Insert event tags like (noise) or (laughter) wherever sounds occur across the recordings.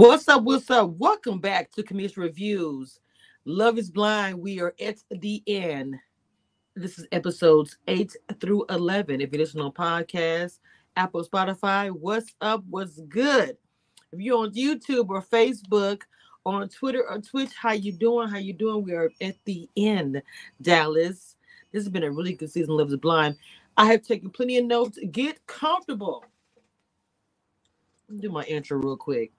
What's up? What's up? Welcome back to Commission Reviews. Love is Blind. We are at the end. This is episodes 8 through 11. If you listen on podcast, Apple, Spotify, what's up? What's good? If you're on YouTube or Facebook, on Twitter or Twitch, how you doing? How you doing? We are at the end, Dallas. This has been a really good season, Love is Blind. I have taken plenty of notes. Get comfortable. Do my intro real quick.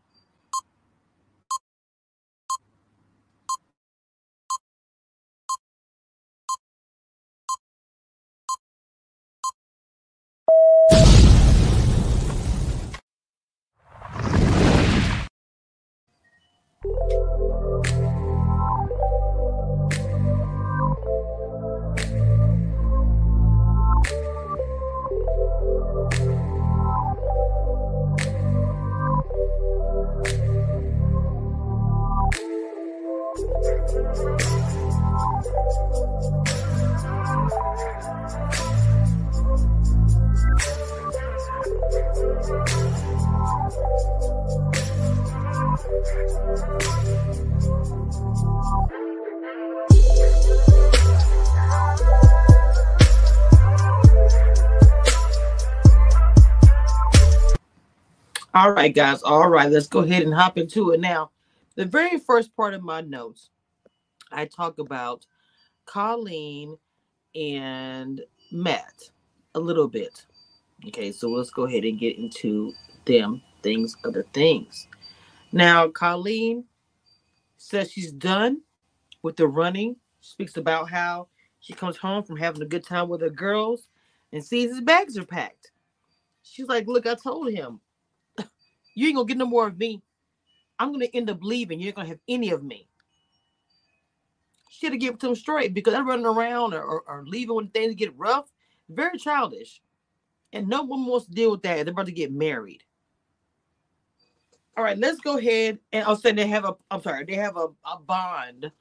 All right, guys. All right, let's go ahead and hop into it now. The very first part of my notes, I talk about Colleen and Matt a little bit. Okay, so let's go ahead and get into them things, other things. Now, Colleen says she's done with the running. Speaks about how she comes home from having a good time with her girls and sees his bags are packed. She's like, Look, I told him you ain't gonna get no more of me. I'm gonna end up leaving. You ain't gonna have any of me. Should have given it to him straight because I'm running around or, or, or, leaving when things get rough. Very childish. And no one wants to deal with that. They're about to get married. All right, let's go ahead and I'll say they have a I'm sorry, they have a, a bond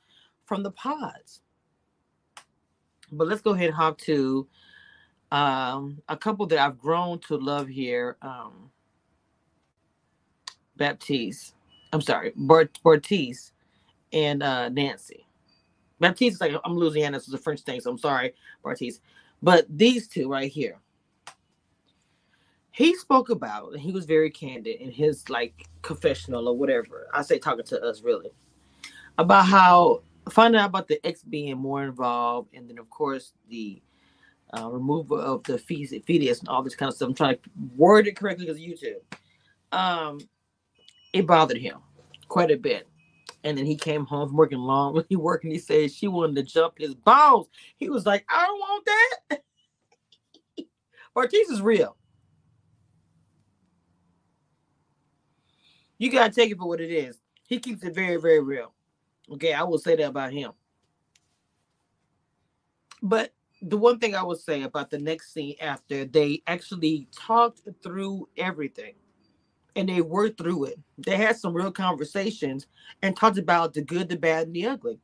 from the pods. But let's go ahead and hop to um, a couple that I've grown to love here. Um, Baptiste. I'm sorry, Bart Bartise and uh, Nancy. Baptiste is like I'm Louisiana, so it's a French thing, so I'm sorry, Bartise. But these two right here, he spoke about, and he was very candid in his like confessional or whatever. I say talking to us really about how finding out about the ex being more involved, and then of course the uh, removal of the fetus and all this kind of stuff. I'm trying to word it correctly because YouTube. Um, it bothered him quite a bit. And then he came home from working long. When he worked, and he said she wanted to jump his balls. He was like, I don't want that. (laughs) Bartise is real. You gotta take it for what it is. He keeps it very, very real. Okay, I will say that about him. But the one thing I will say about the next scene after they actually talked through everything and they worked through it. They had some real conversations and talked about the good, the bad, and the ugly.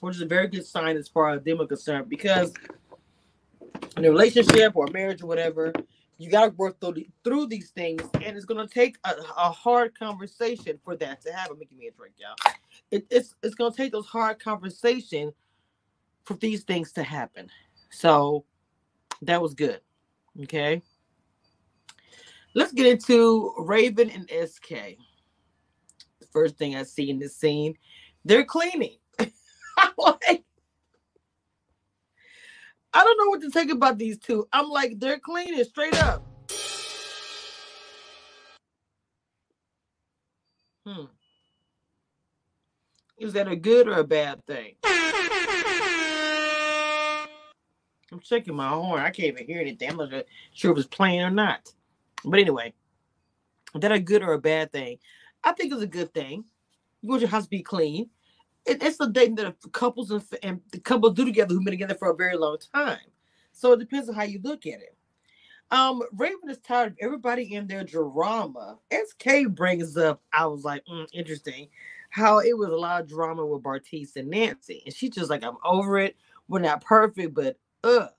Which is a very good sign as far as them are concerned because in a relationship or marriage or whatever, you got to work through, through these things, and it's going to take a, a, hard conversation for that to happen. Making me a drink, y'all. It, it's it's going to take those hard conversations for these things to happen. So that was good. Okay. Let's get into Raven and SK. First thing I see in this scene, they're cleaning. (laughs) like, I don't know what to think about these two. I'm like, they're cleaning straight up. Hmm. Is that a good or a bad thing? I'm checking my horn. I can't even hear anything. I'm not sure if it's playing or not. But anyway, that a good or a bad thing? I think it's a good thing. You want your house to be clean. It, it's a thing that couples and, and the couples do together who've been together for a very long time. So it depends on how you look at it. Um, Raven is tired of everybody in their drama. SK brings up, I was like, mm, interesting, how it was a lot of drama with Bartise and Nancy. And she's just like, I'm over it. We're not perfect, but ugh.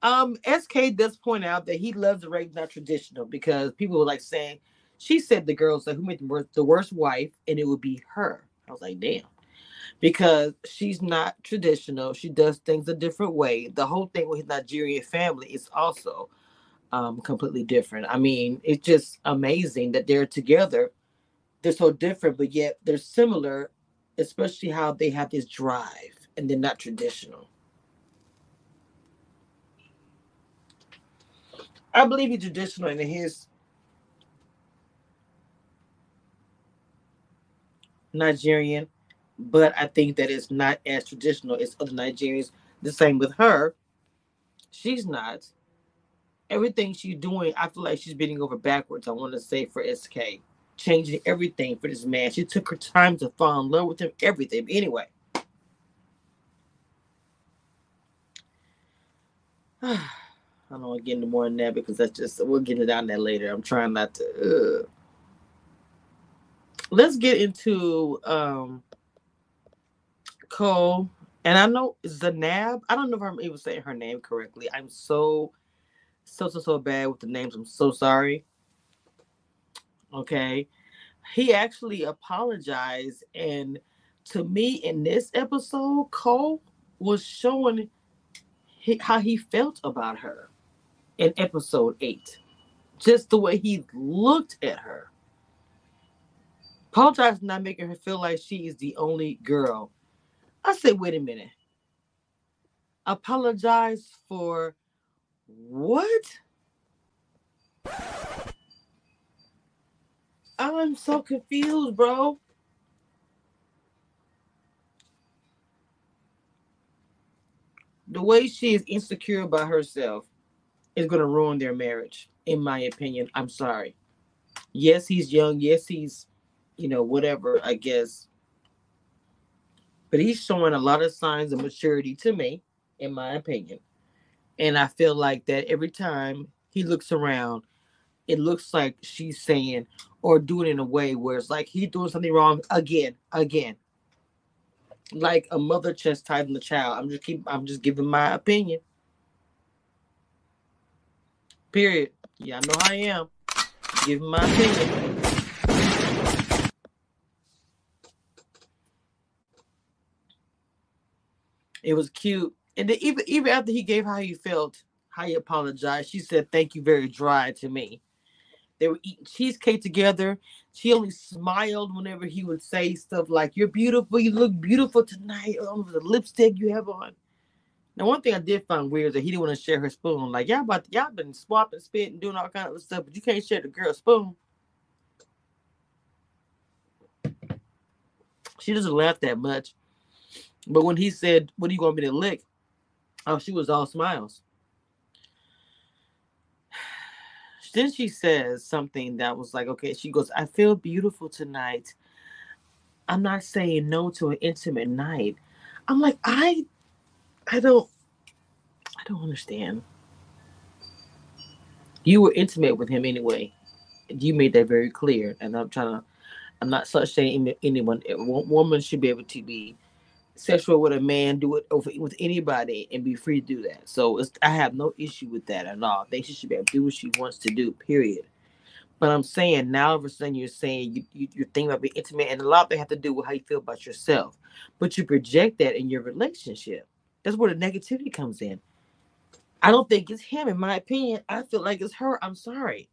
Um, SK does point out that he loves the rape not traditional because people were like saying she said the girls like who made the worst, the worst wife, and it would be her. I was like, damn. Because she's not traditional. She does things a different way. The whole thing with his Nigerian family is also um, completely different. I mean, it's just amazing that they're together. They're so different, but yet they're similar, especially how they have this drive and they're not traditional. I believe he's traditional in his Nigerian, but I think that it's not as traditional as other Nigerians. The same with her. She's not. Everything she's doing, I feel like she's bending over backwards. I want to say for SK, changing everything for this man. She took her time to fall in love with him, everything. But anyway. (sighs) I don't want to get into more than that because that's just we'll get into that later. I'm trying not to. Uh. Let's get into um Cole, and I know Zanab. I don't know if I'm even saying her name correctly. I'm so so so so bad with the names. I'm so sorry. Okay, he actually apologized, and to me in this episode, Cole was showing how he felt about her in episode eight. Just the way he looked at her. For not making her feel like she is the only girl. I said, wait a minute. Apologize for what? I'm so confused, bro. The way she is insecure about herself is going to ruin their marriage, in my opinion. I'm sorry. Yes, he's young. Yes, he's, you know, whatever, I guess. But he's showing a lot of signs of maturity to me, in my opinion. And I feel like that every time he looks around, it looks like she's saying or doing in a way where it's like he's doing something wrong again, again. Like a mother chastising the child. I'm just keep I'm just giving my opinion. Period. Y'all know I am. Giving my opinion. It was cute. And then even even after he gave how he felt, how he apologized, she said, Thank you very dry to me. They were eating cheesecake together. She only smiled whenever he would say stuff like, You're beautiful, you look beautiful tonight. Oh, the lipstick you have on. Now, one thing I did find weird is that he didn't want to share her spoon. Like y'all about y'all been swapping, spit, and doing all kind of stuff, but you can't share the girl's spoon. She doesn't laugh that much. But when he said, What are you going to be to lick? Oh, she was all smiles. (sighs) Then she says something that was like, okay, she goes, I feel beautiful tonight. I'm not saying no to an intimate night. I'm like, I I don't I don't understand. You were intimate with him anyway. You made that very clear. And I'm trying to I'm not such saying anyone woman should be able to be sexual with a man, do it over with anybody and be free to do that. So I have no issue with that at all. I think she should be able to do what she wants to do, period. But I'm saying now, all of a sudden, you're saying you, you, you're thinking about being intimate, and a lot of it have to do with how you feel about yourself. But you project that in your relationship. That's where the negativity comes in. I don't think it's him, in my opinion. I feel like it's her. I'm sorry.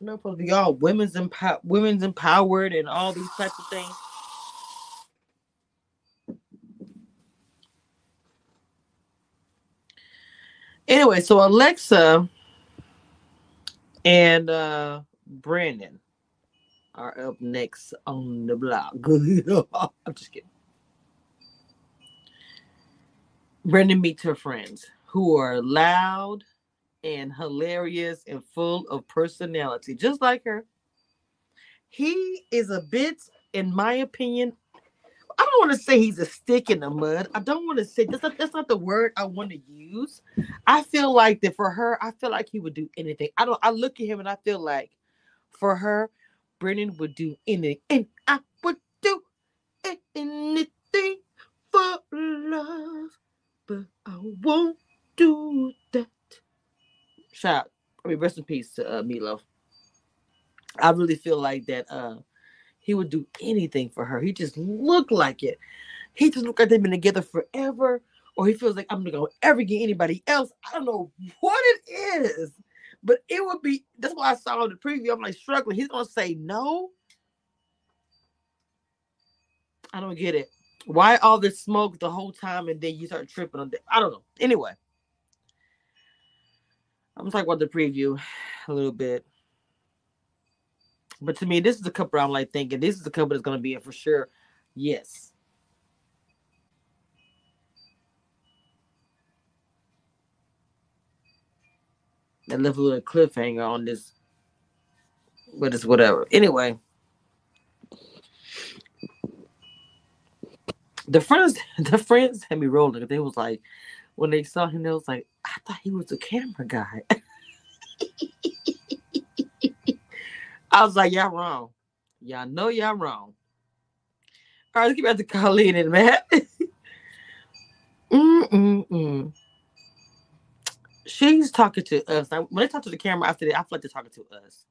You know, supposed to be all women's empowered, women's empowered, and all these types of things. Anyway, so Alexa and uh Brandon are up next on the block. (laughs) I'm just kidding. Brandon meets her friends who are loud and hilarious and full of personality, just like her. He is a bit, in my opinion, I don't want to say he's a stick in the mud. I don't want to say that's not, that's not the word I want to use. I feel like that for her, I feel like he would do anything. I don't. I look at him and I feel like for her, Brennon would do anything, and I would do anything for love but I won't do that. Shout, I mean, rest in peace to uh, Meat Loaf. I really feel like that uh he would do anything for her. He just looked like it. He just looked like they've been together forever, or he feels like I'm gonna ever get anybody else. I don't know what it is, but it would be. That's why I saw the preview. I'm like struggling. He's gonna say no. I don't get it. Why all this smoke the whole time and then you start tripping on that? I don't know. Anyway, I'm gonna talk about the preview a little bit. But to me, this is a couple I'm like thinking this is the couple that's gonna be in for sure. Yes. I left a little cliffhanger on this, but it's whatever. Anyway, the friends, (laughs) the friends had me rolling. They was like, when they saw him, they was like, I thought he was a camera guy. (laughs) I was like, y'all wrong. Y'all know y'all wrong. All right, let's get back to Colleen and Matt. (laughs) Mm-mm-mm. She's talking to us. When they talk to the camera after that, I feel like they're talking to us.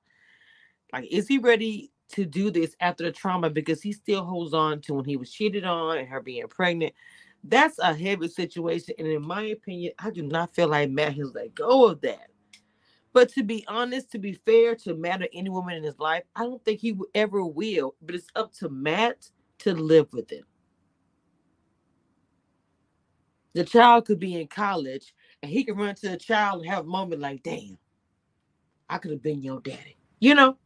Like, is he ready to do this after the trauma? Because he still holds on to when he was cheated on and her being pregnant. That's a heavy situation. And in my opinion, I do not feel like Matt has let go of that. But to be honest, to be fair to Matt or any woman in his life, I don't think he ever will. But it's up to Matt to live with it. The child could be in college and he could run to the child and have a moment like, damn, I could have been your daddy. You know?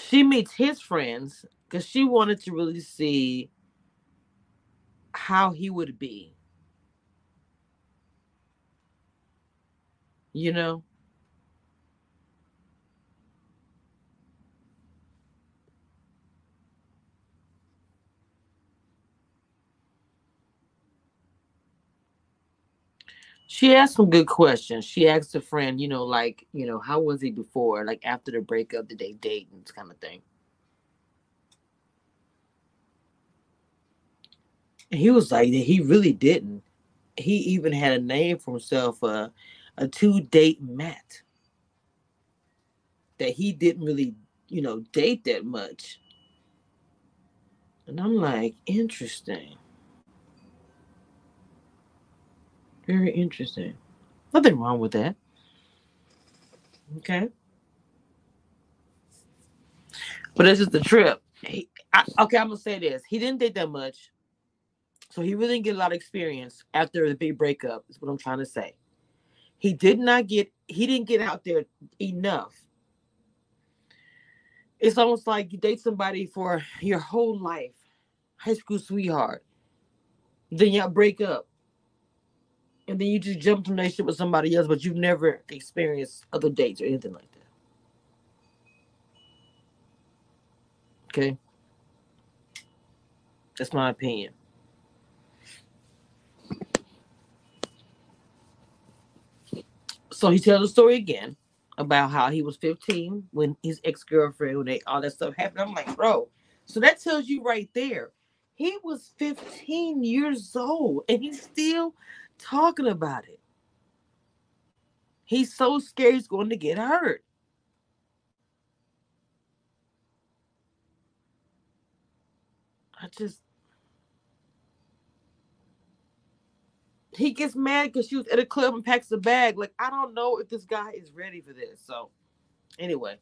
She meets his friends because she wanted to really see how he would be. You know she asked some good questions she asked a friend you know like you know how was he before like after the breakup did they date and kind of thing and he was like he really didn't he even had a name for himself uh a two date Matt. That he didn't really, you know, date that much. And I'm like, interesting. Very interesting. Nothing wrong with that. Okay. But this is the trip. He, I, okay, I'm gonna say this. He didn't date that much, so he really didn't get a lot of experience after the big breakup. Is what I'm trying to say. He did not get, he didn't get out there enough. It's almost like you date somebody for your whole life, high school sweetheart. Then y'all break up. And then you just jump to relationship with somebody else, but you've never experienced other dates or anything like that. Okay. That's my opinion. so he tells the story again about how he was 15 when his ex-girlfriend when they all that stuff happened. I'm like, bro, so that tells you right there. He was 15 years old and he's still talking about it. He's so scared he's going to get hurt. I just he gets mad because she was at a club and packs a bag. Like, I don't know if this guy is ready for this. So, anyway,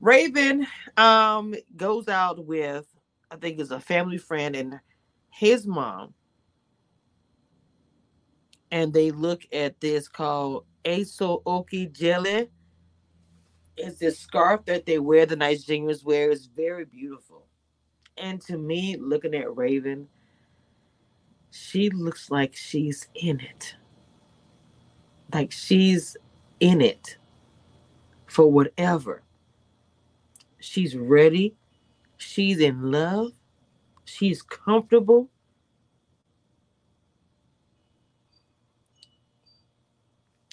Raven um goes out with I think is a family friend and his mom, and they look at this called Aso Oke Gele. It's this scarf that they wear, the Nigerians wear. It's very beautiful. And to me, looking at Raven, she looks like she's in it. Like she's in it for whatever. She's ready. She's in love. She's comfortable.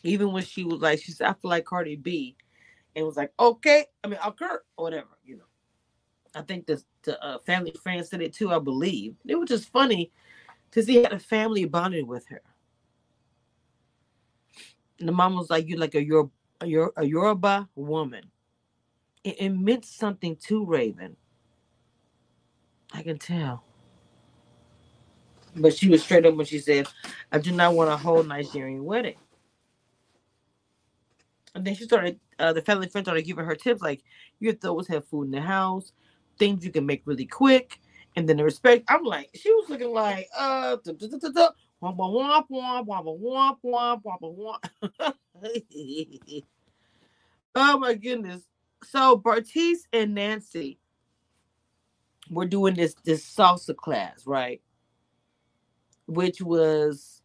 Even when she was like, she said, I feel like Cardi B, and was like, okay, I mean, I'll occur or whatever, you know. I think the, the uh, family friend said it too, I believe. It was just funny to see how the family bonded with her. And the mom was like, "You're like a Yoruba, a Yoruba woman." It, it meant something to Raven. I can tell. But she was straight up when she said, I do not want a whole Nigerian wedding. And then she started, uh, the family friends started giving her tips like, you have to always have food in the house, things you can make really quick. And then the respect, I'm like, she was looking like, uh, womp womp womp womp womp womp womp. (laughs) oh my goodness. So Bartise and Nancy were doing this this salsa class, right? which was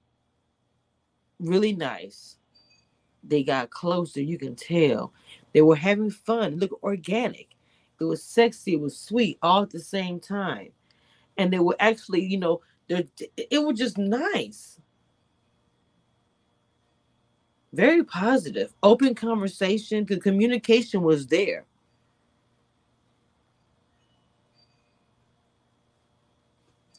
really nice. They got closer, you can tell. They were having fun, look organic. It was sexy, it was sweet all at the same time. And they were actually, you know, they're it was just nice. Very positive, open conversation, the communication was there.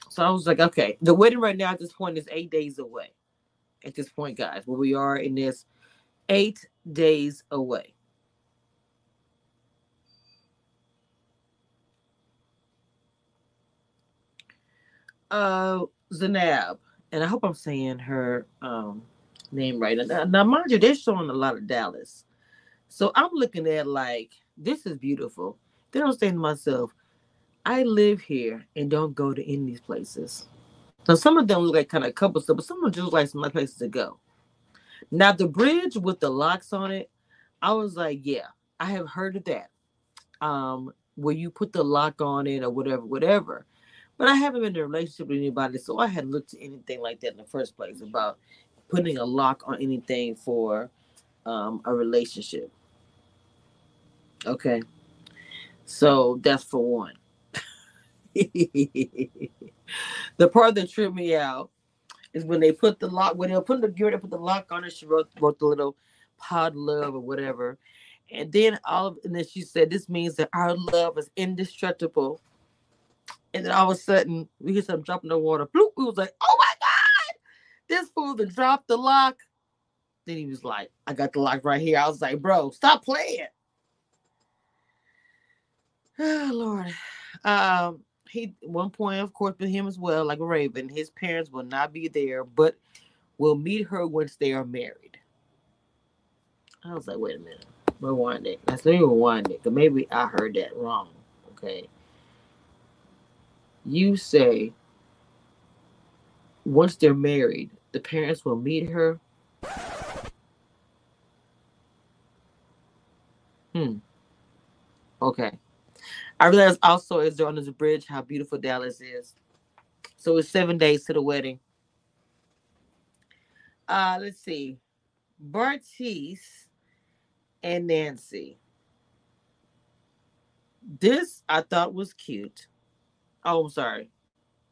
So I was like, okay, the wedding right now at this point is eight days away. At this point, guys, where we are in this eight days away. Uh, Zanab, and I hope I'm saying her um name right. Now, now, mind you, they're showing a lot of Dallas, so I'm looking at like this is beautiful. Then I'm saying to myself, I live here and don't go to any of these places. So some of them look like kind of couple stuff, but some of them just like some places to go. Now the bridge with the locks on it, I was like, yeah, I have heard of that. Um, where you put the lock on it or whatever, whatever. But I haven't been in a relationship with anybody, so I hadn't looked at anything like that in the first place about putting a lock on anything for um, a relationship. Okay. So that's for one. (laughs) the part that tripped me out is when they put the lock when they put the gear, they put the lock on it. She wrote wrote the little pod love or whatever, and then all of and then she said this means that our love is indestructible. And then all of a sudden we hear something drop in the water. Bloop, we was like, oh my god, this fool that dropped the lock. Then he was like, I got the lock right here. I was like, bro, stop playing. Oh (sighs) Lord. Um, he one point, of course, with him as well, like Raven, his parents will not be there, but will meet her once they are married. I was like, wait a minute, rewind it. Let's let rewind it, because maybe I heard that wrong. Okay. You say once they're married, the parents will meet her. Hmm. Okay. I realized also as they're under the bridge how beautiful Dallas is. So it's seven days to the wedding. Uh, let's see. Bartise and Nancy. This I thought was cute. Oh, I'm sorry.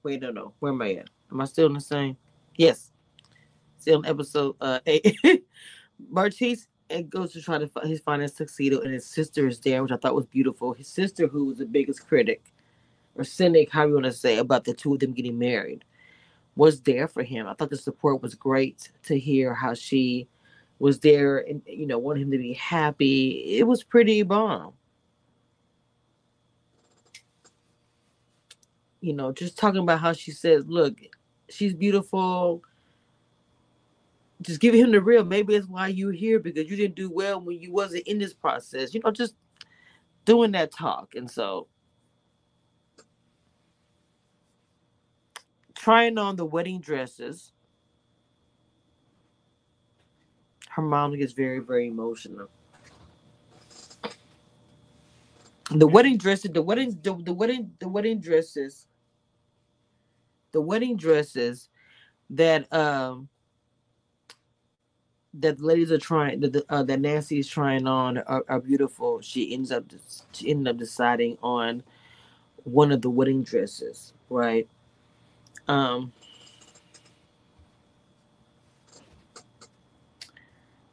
Wait, no, no. Where am I at? Am I still in the same? Yes. Still in episode uh (laughs) eight. Bartise and goes to try to find his finance tuxedo, and his sister is there, which I thought was beautiful. His sister, who was the biggest critic or cynic, how you want to say, about the two of them getting married, was there for him. I thought the support was great to hear how she was there and you know wanted him to be happy. It was pretty bomb. You know, just talking about how she says, "Look, she's beautiful." Just give him the real. Maybe that's why you're here because you didn't do well when you wasn't in this process. You know, just doing that talk. And so trying on the wedding dresses. Her mom gets very, very emotional. The wedding dresses, the wedding, the, the wedding, the wedding dresses, the wedding dresses that um that the ladies are trying that uh, that Nancy is trying on are, are, beautiful. She ends up she ended up deciding on one of the wedding dresses, right? Um,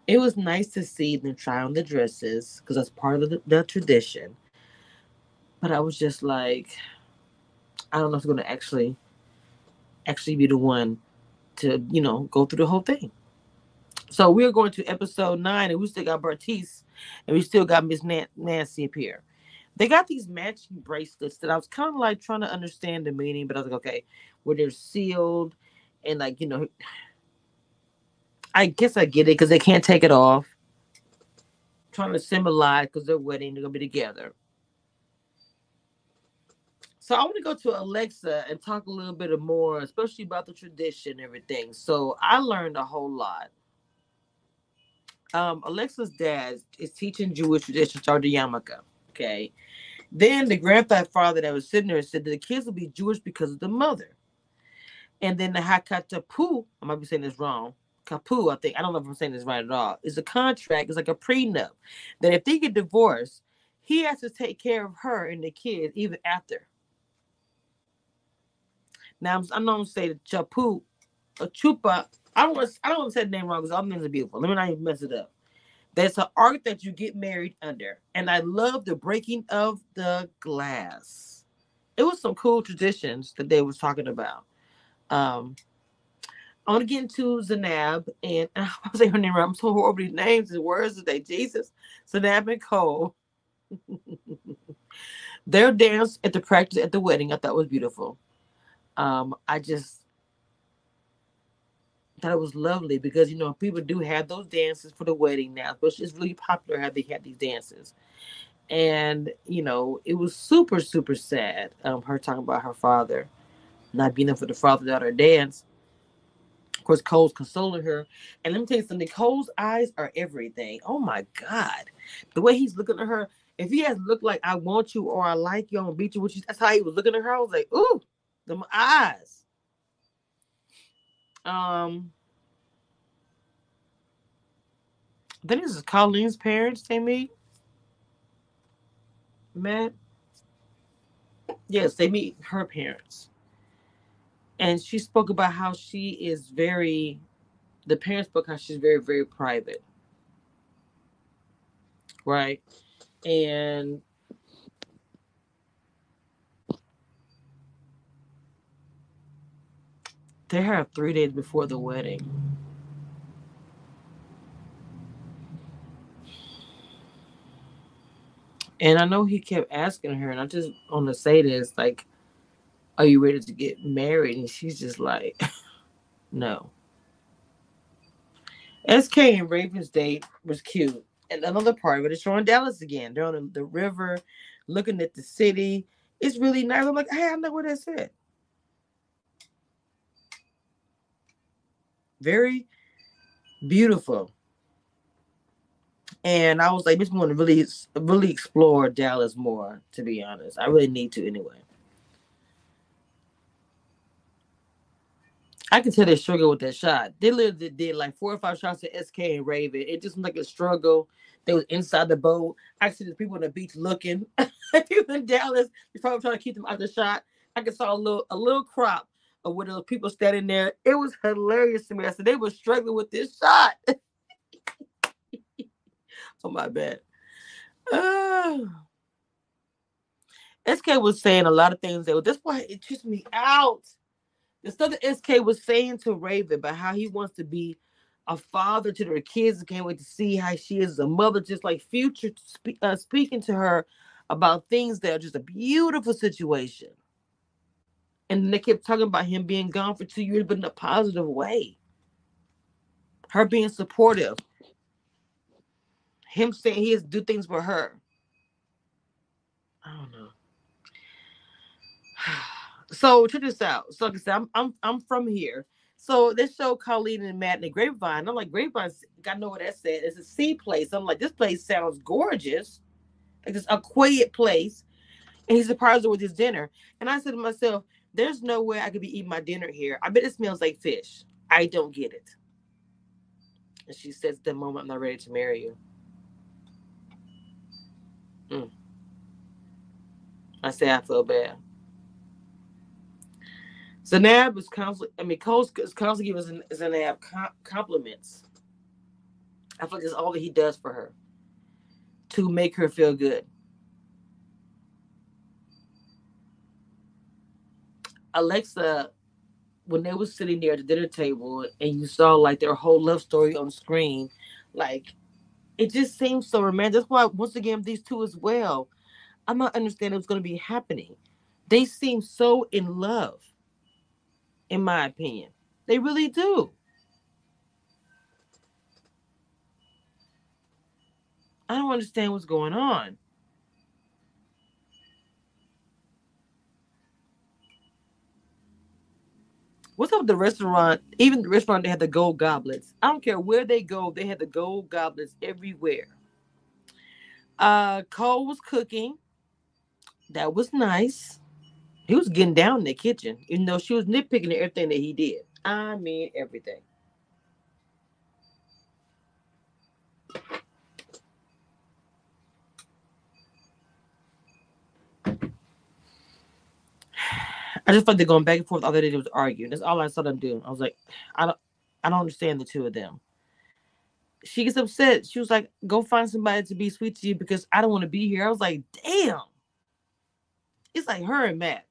it was nice to see them try on the dresses because that's part of the, the tradition. But I was just like, I don't know if it's going to actually actually be the one to, you know, go through the whole thing. So we're going to episode nine, and we still got Bartise, and we still got Miss Nancy up here. They got these matching bracelets that I was kind of like trying to understand the meaning, but I was like, okay, where they're sealed, and like you know, I guess I get it because they can't take it off. trying to symbolize because they're wedding, they're gonna be together. So I want to go to Alexa and talk a little bit more, especially about the tradition and everything. So I learned a whole lot. Um, Alexa's dad is teaching Jewish tradition, started Yarmulke. Okay. Then the grandfather that was sitting there said that the kids will be Jewish because of the mother. And then the Hakatapu, I might be saying this wrong, Kapu, I think, I don't know if I'm saying this right at all, is a contract, it's like a prenup that if they get divorced, he has to take care of her and the kids even after. Now, I'm, I know I'm saying Chapu, a chuppah. I don't want to say the name wrong because all names are beautiful. Let me not even mess it up. That's an art that you get married under. And I love the breaking of the glass. It was some cool traditions that they was talking about. Um, I want to get into Zanab and (laughs) I was saying her name I'm so horrible with these names and words today. Jesus, Zanab and Cole. (laughs) Their dance at the practice at the wedding, I thought was beautiful. Um, I just thought it was lovely because you know people do have those dances for the wedding now, but it's really popular how they have these dances. And you know, it was super, super sad. Um, her talking about her father not being able for the father daughter dance. Of course, Cole's consoling her. And let me tell you something, Cole's eyes are everything. Oh my God. The way he's looking at her, if he has looked like I want you or I like you, I'm gonna beat you, which that's how he was looking at her. I was like, ooh, them eyes. Um, then this is Colleen's parents they meet. Matt. Yes, they meet her parents. And she spoke about how she is very, the parents spoke how she's very, very private. Right. And They have three days before the wedding. And I know he kept asking her, and I just want to say this like, are you ready to get married? And she's just like, (laughs) no. SK and Raven's date was cute. And another part of it is showing Dallas again. They're on the, the river, looking at the city. It's really nice. I'm like, hey, I know what that said. very beautiful. And I was like, this want to really, really explore Dallas more, to be honest. I really need to anyway. I can tell they struggle with that shot. They literally did like four or five shots at SK and Raven. It just looked like a struggle. They was inside the boat. I see the people on the beach looking. (laughs) people in Dallas, they probably trying to keep them out of the shot. I can saw a little a little crop of with those people standing there. It was hilarious to me. I said they were struggling with this shot. (laughs) oh my bad. Uh, SK was saying a lot of things that this why it trips me out. The stuff that SK was saying to Raven about how he wants to be a father to their kids. I can't wait to see how she is a mother, just like future spe- uh, speaking to her about things that are just a beautiful situation. And they kept talking about him being gone for two years, but in a positive way. Her being supportive. Him saying he has to do things for her. I don't know. (sighs) So check this out. So like I said, I'm I'm I'm from here. So this show Colleen and Matt and the Grapevine. I'm like Grapevine. I know what that said. It's a sea place. I'm like this place sounds gorgeous, like it's a quiet place. And he surprised her with his dinner. And I said to myself, there's no way I could be eating my dinner here. I bet it smells like fish. I don't get it. And she says, the moment I'm not ready to marry you. Mm. I say I feel bad. Zanab was constantly, I mean, Cole is constantly giving Zanab compliments. I feel like it's all that he does for her to make her feel good. Alexa when they were sitting there at the dinner table and you saw like their whole love story on screen, like it just seems so romantic. That's why once again these two as well. I'm not understanding what's going to be happening. They seem so in love, in my opinion. They really do. I don't understand what's going on. What's up with the restaurant? Even the restaurant, they had the gold goblets. I don't care where they go, they had the gold goblets everywhere. Uh, Cole was cooking. That was nice. He was getting down in the kitchen, even though she was nitpicking everything that he did. I mean, everything. I just felt they're going back and forth. All they did was arguing. That's all I saw them do. I was like, I don't, I don't understand the two of them. She gets upset. She was like, "Go find somebody to be sweet to you because I don't want to be here." I was like, "Damn." It's like her and Matt.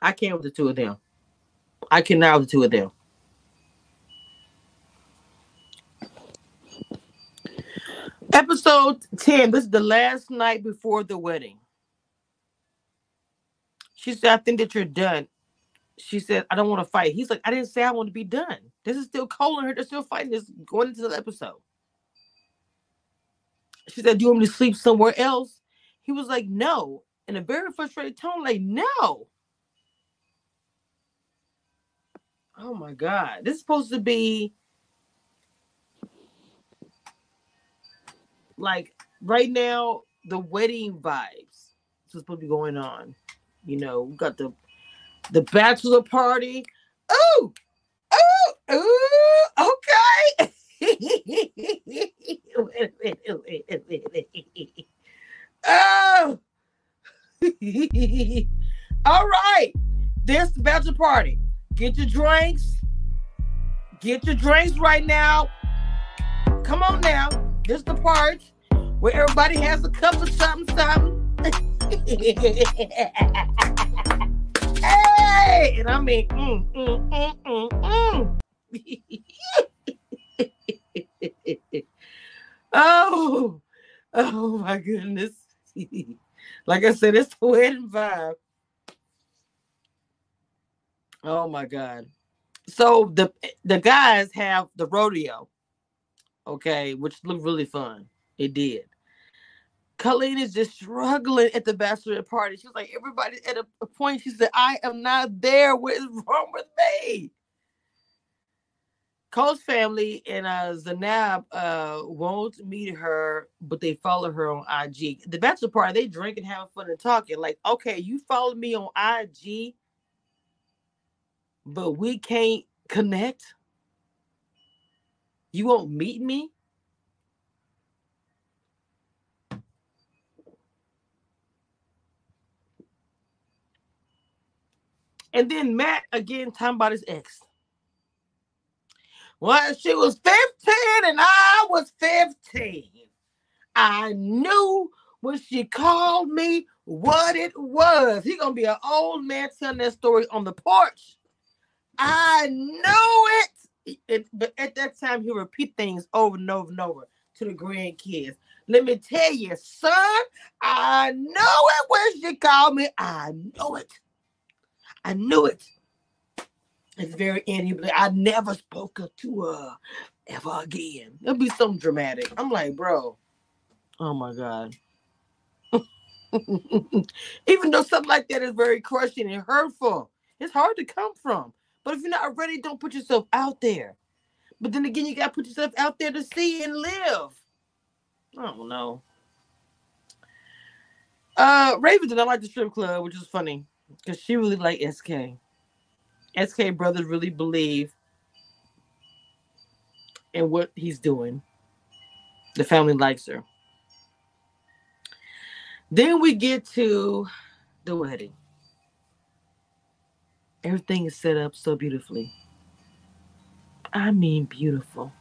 I can't with the two of them. I cannot with the two of them. Episode 10. This is the last night before the wedding. She said, I think that you're done. She said, I don't want to fight. He's like, I didn't say I want to be done. This is still calling her. They're still fighting this going into the episode. She said, Do you want me to sleep somewhere else? He was like, No. In a very frustrated tone, like, no. Oh my God. This is supposed to be like right now the wedding vibes is supposed to be going on. You know, we got the the bachelor party. (laughs) Oh, oh, oh, okay. oh, all right. This bachelor party. Get your drinks. Get your drinks right now. Come on now. This the part where everybody has a cup of something, something. (laughs) hey, and I mean, mm, mm, mm, (laughs) oh, oh my goodness. (laughs) like I said, it's the wedding vibe. Oh my god. So the the guys have the rodeo okay, which looked really fun. It did. Colleen is just struggling at the bachelorette party. She was like, everybody at a, a point, she said, I am not there. What is wrong with me? Cole's family and uh, Zanab uh, won't meet her, but they follow her on IG. The bachelor party, they drink and having fun, and talking. Like, okay, you follow me on IG, but we can't connect. You won't meet me? And then Matt again talking about his ex. Well, she was 15 and I was 15. I knew when she called me what it was. He gonna be an old man telling that story on the porch. I knew it it, but at that time he'll repeat things over and over and over to the grandkids. Let me tell you, son, I know it when she called me. I know it. I knew it. At the very end, he'll like, I never spoke to her ever again. It'll be so dramatic. I'm like, bro, oh my God. (laughs) Even though something like that is very crushing and hurtful, it's hard to come from. But if you're not ready, don't put yourself out there. But then again, you got to put yourself out there to see and live. I don't know. Uh, Raven did not like the strip club, which is funny because she really liked SK. SK brothers really believe in what he's doing. The family likes her. Then we get to the wedding. Everything is set up so beautifully. I mean, beautiful.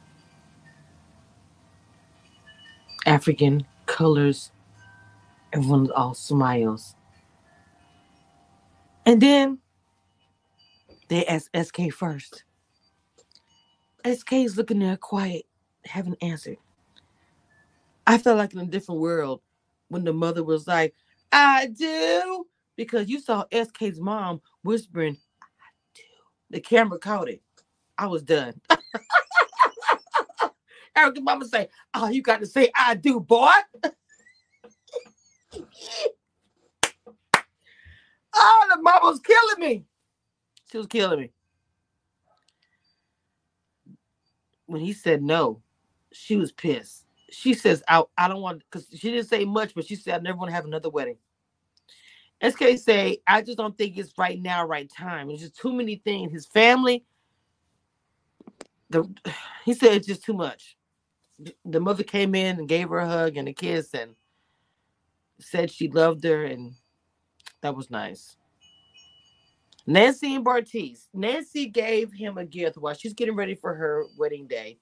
African colors Everyone's all smiles. And then they ask SK first. SK is looking there quiet, haven't answered. I felt like in a different world when the mother was like, I do, because you saw SK's mom whispering. The camera caught it. I was done. (laughs) Erica mama say, Oh, you got to say I do, boy. (laughs) oh, the mama was killing me. She was killing me. When he said no, she was pissed. She says, I, I don't want because she didn't say much, but she said, I never want to have another wedding. SK say, I just don't think it's right now, right time. It's just too many things. His family, the (sighs) he said it's just too much. The mother came in and gave her a hug and a kiss and said she loved her, and that was nice. Nancy and Bartise. Nancy gave him a gift while she's getting ready for her wedding day,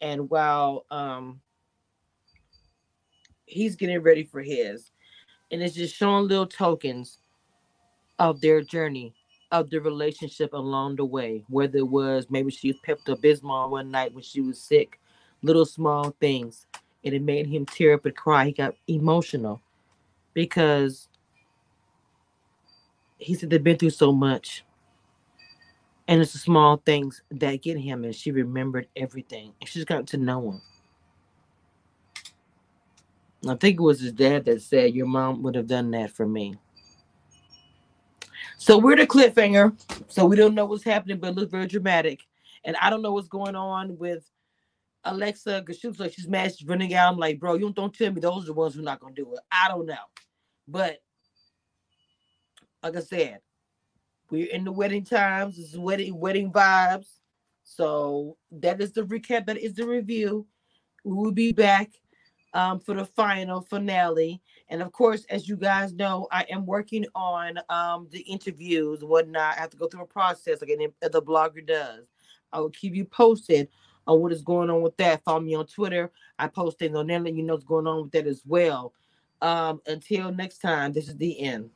and while um he's getting ready for his, and it's just showing little tokens of their journey, of the relationship along the way. Whether it was maybe she was Pepto Bismol one night when she was sick, little small things, and it made him tear up and cry. He got emotional because he said they've been through so much. And it's the small things that get him, and she remembered everything. And she's gotten to know him. I think it was his dad that said, Your mom would have done that for me. So we're the cliffhanger. So we don't know what's happening, but it looks very dramatic. And I don't know what's going on with Alexa because she like, she's mad, she's running out. I'm like, bro, you don't, tell me those are the ones who are not going to do it. I don't know. But like I said, we're in the wedding times. Is wedding wedding vibes. So that is the recap. That is the review. We will be back um, for the final finale. And of course, as you guys know, I am working on um, the interviews whatnot. I have to go through a process like any the blogger does. I will keep you posted on what is going on with that. Follow me on Twitter. I post things on there, let you know what's going on with that as well. Um, until next time, this is the end.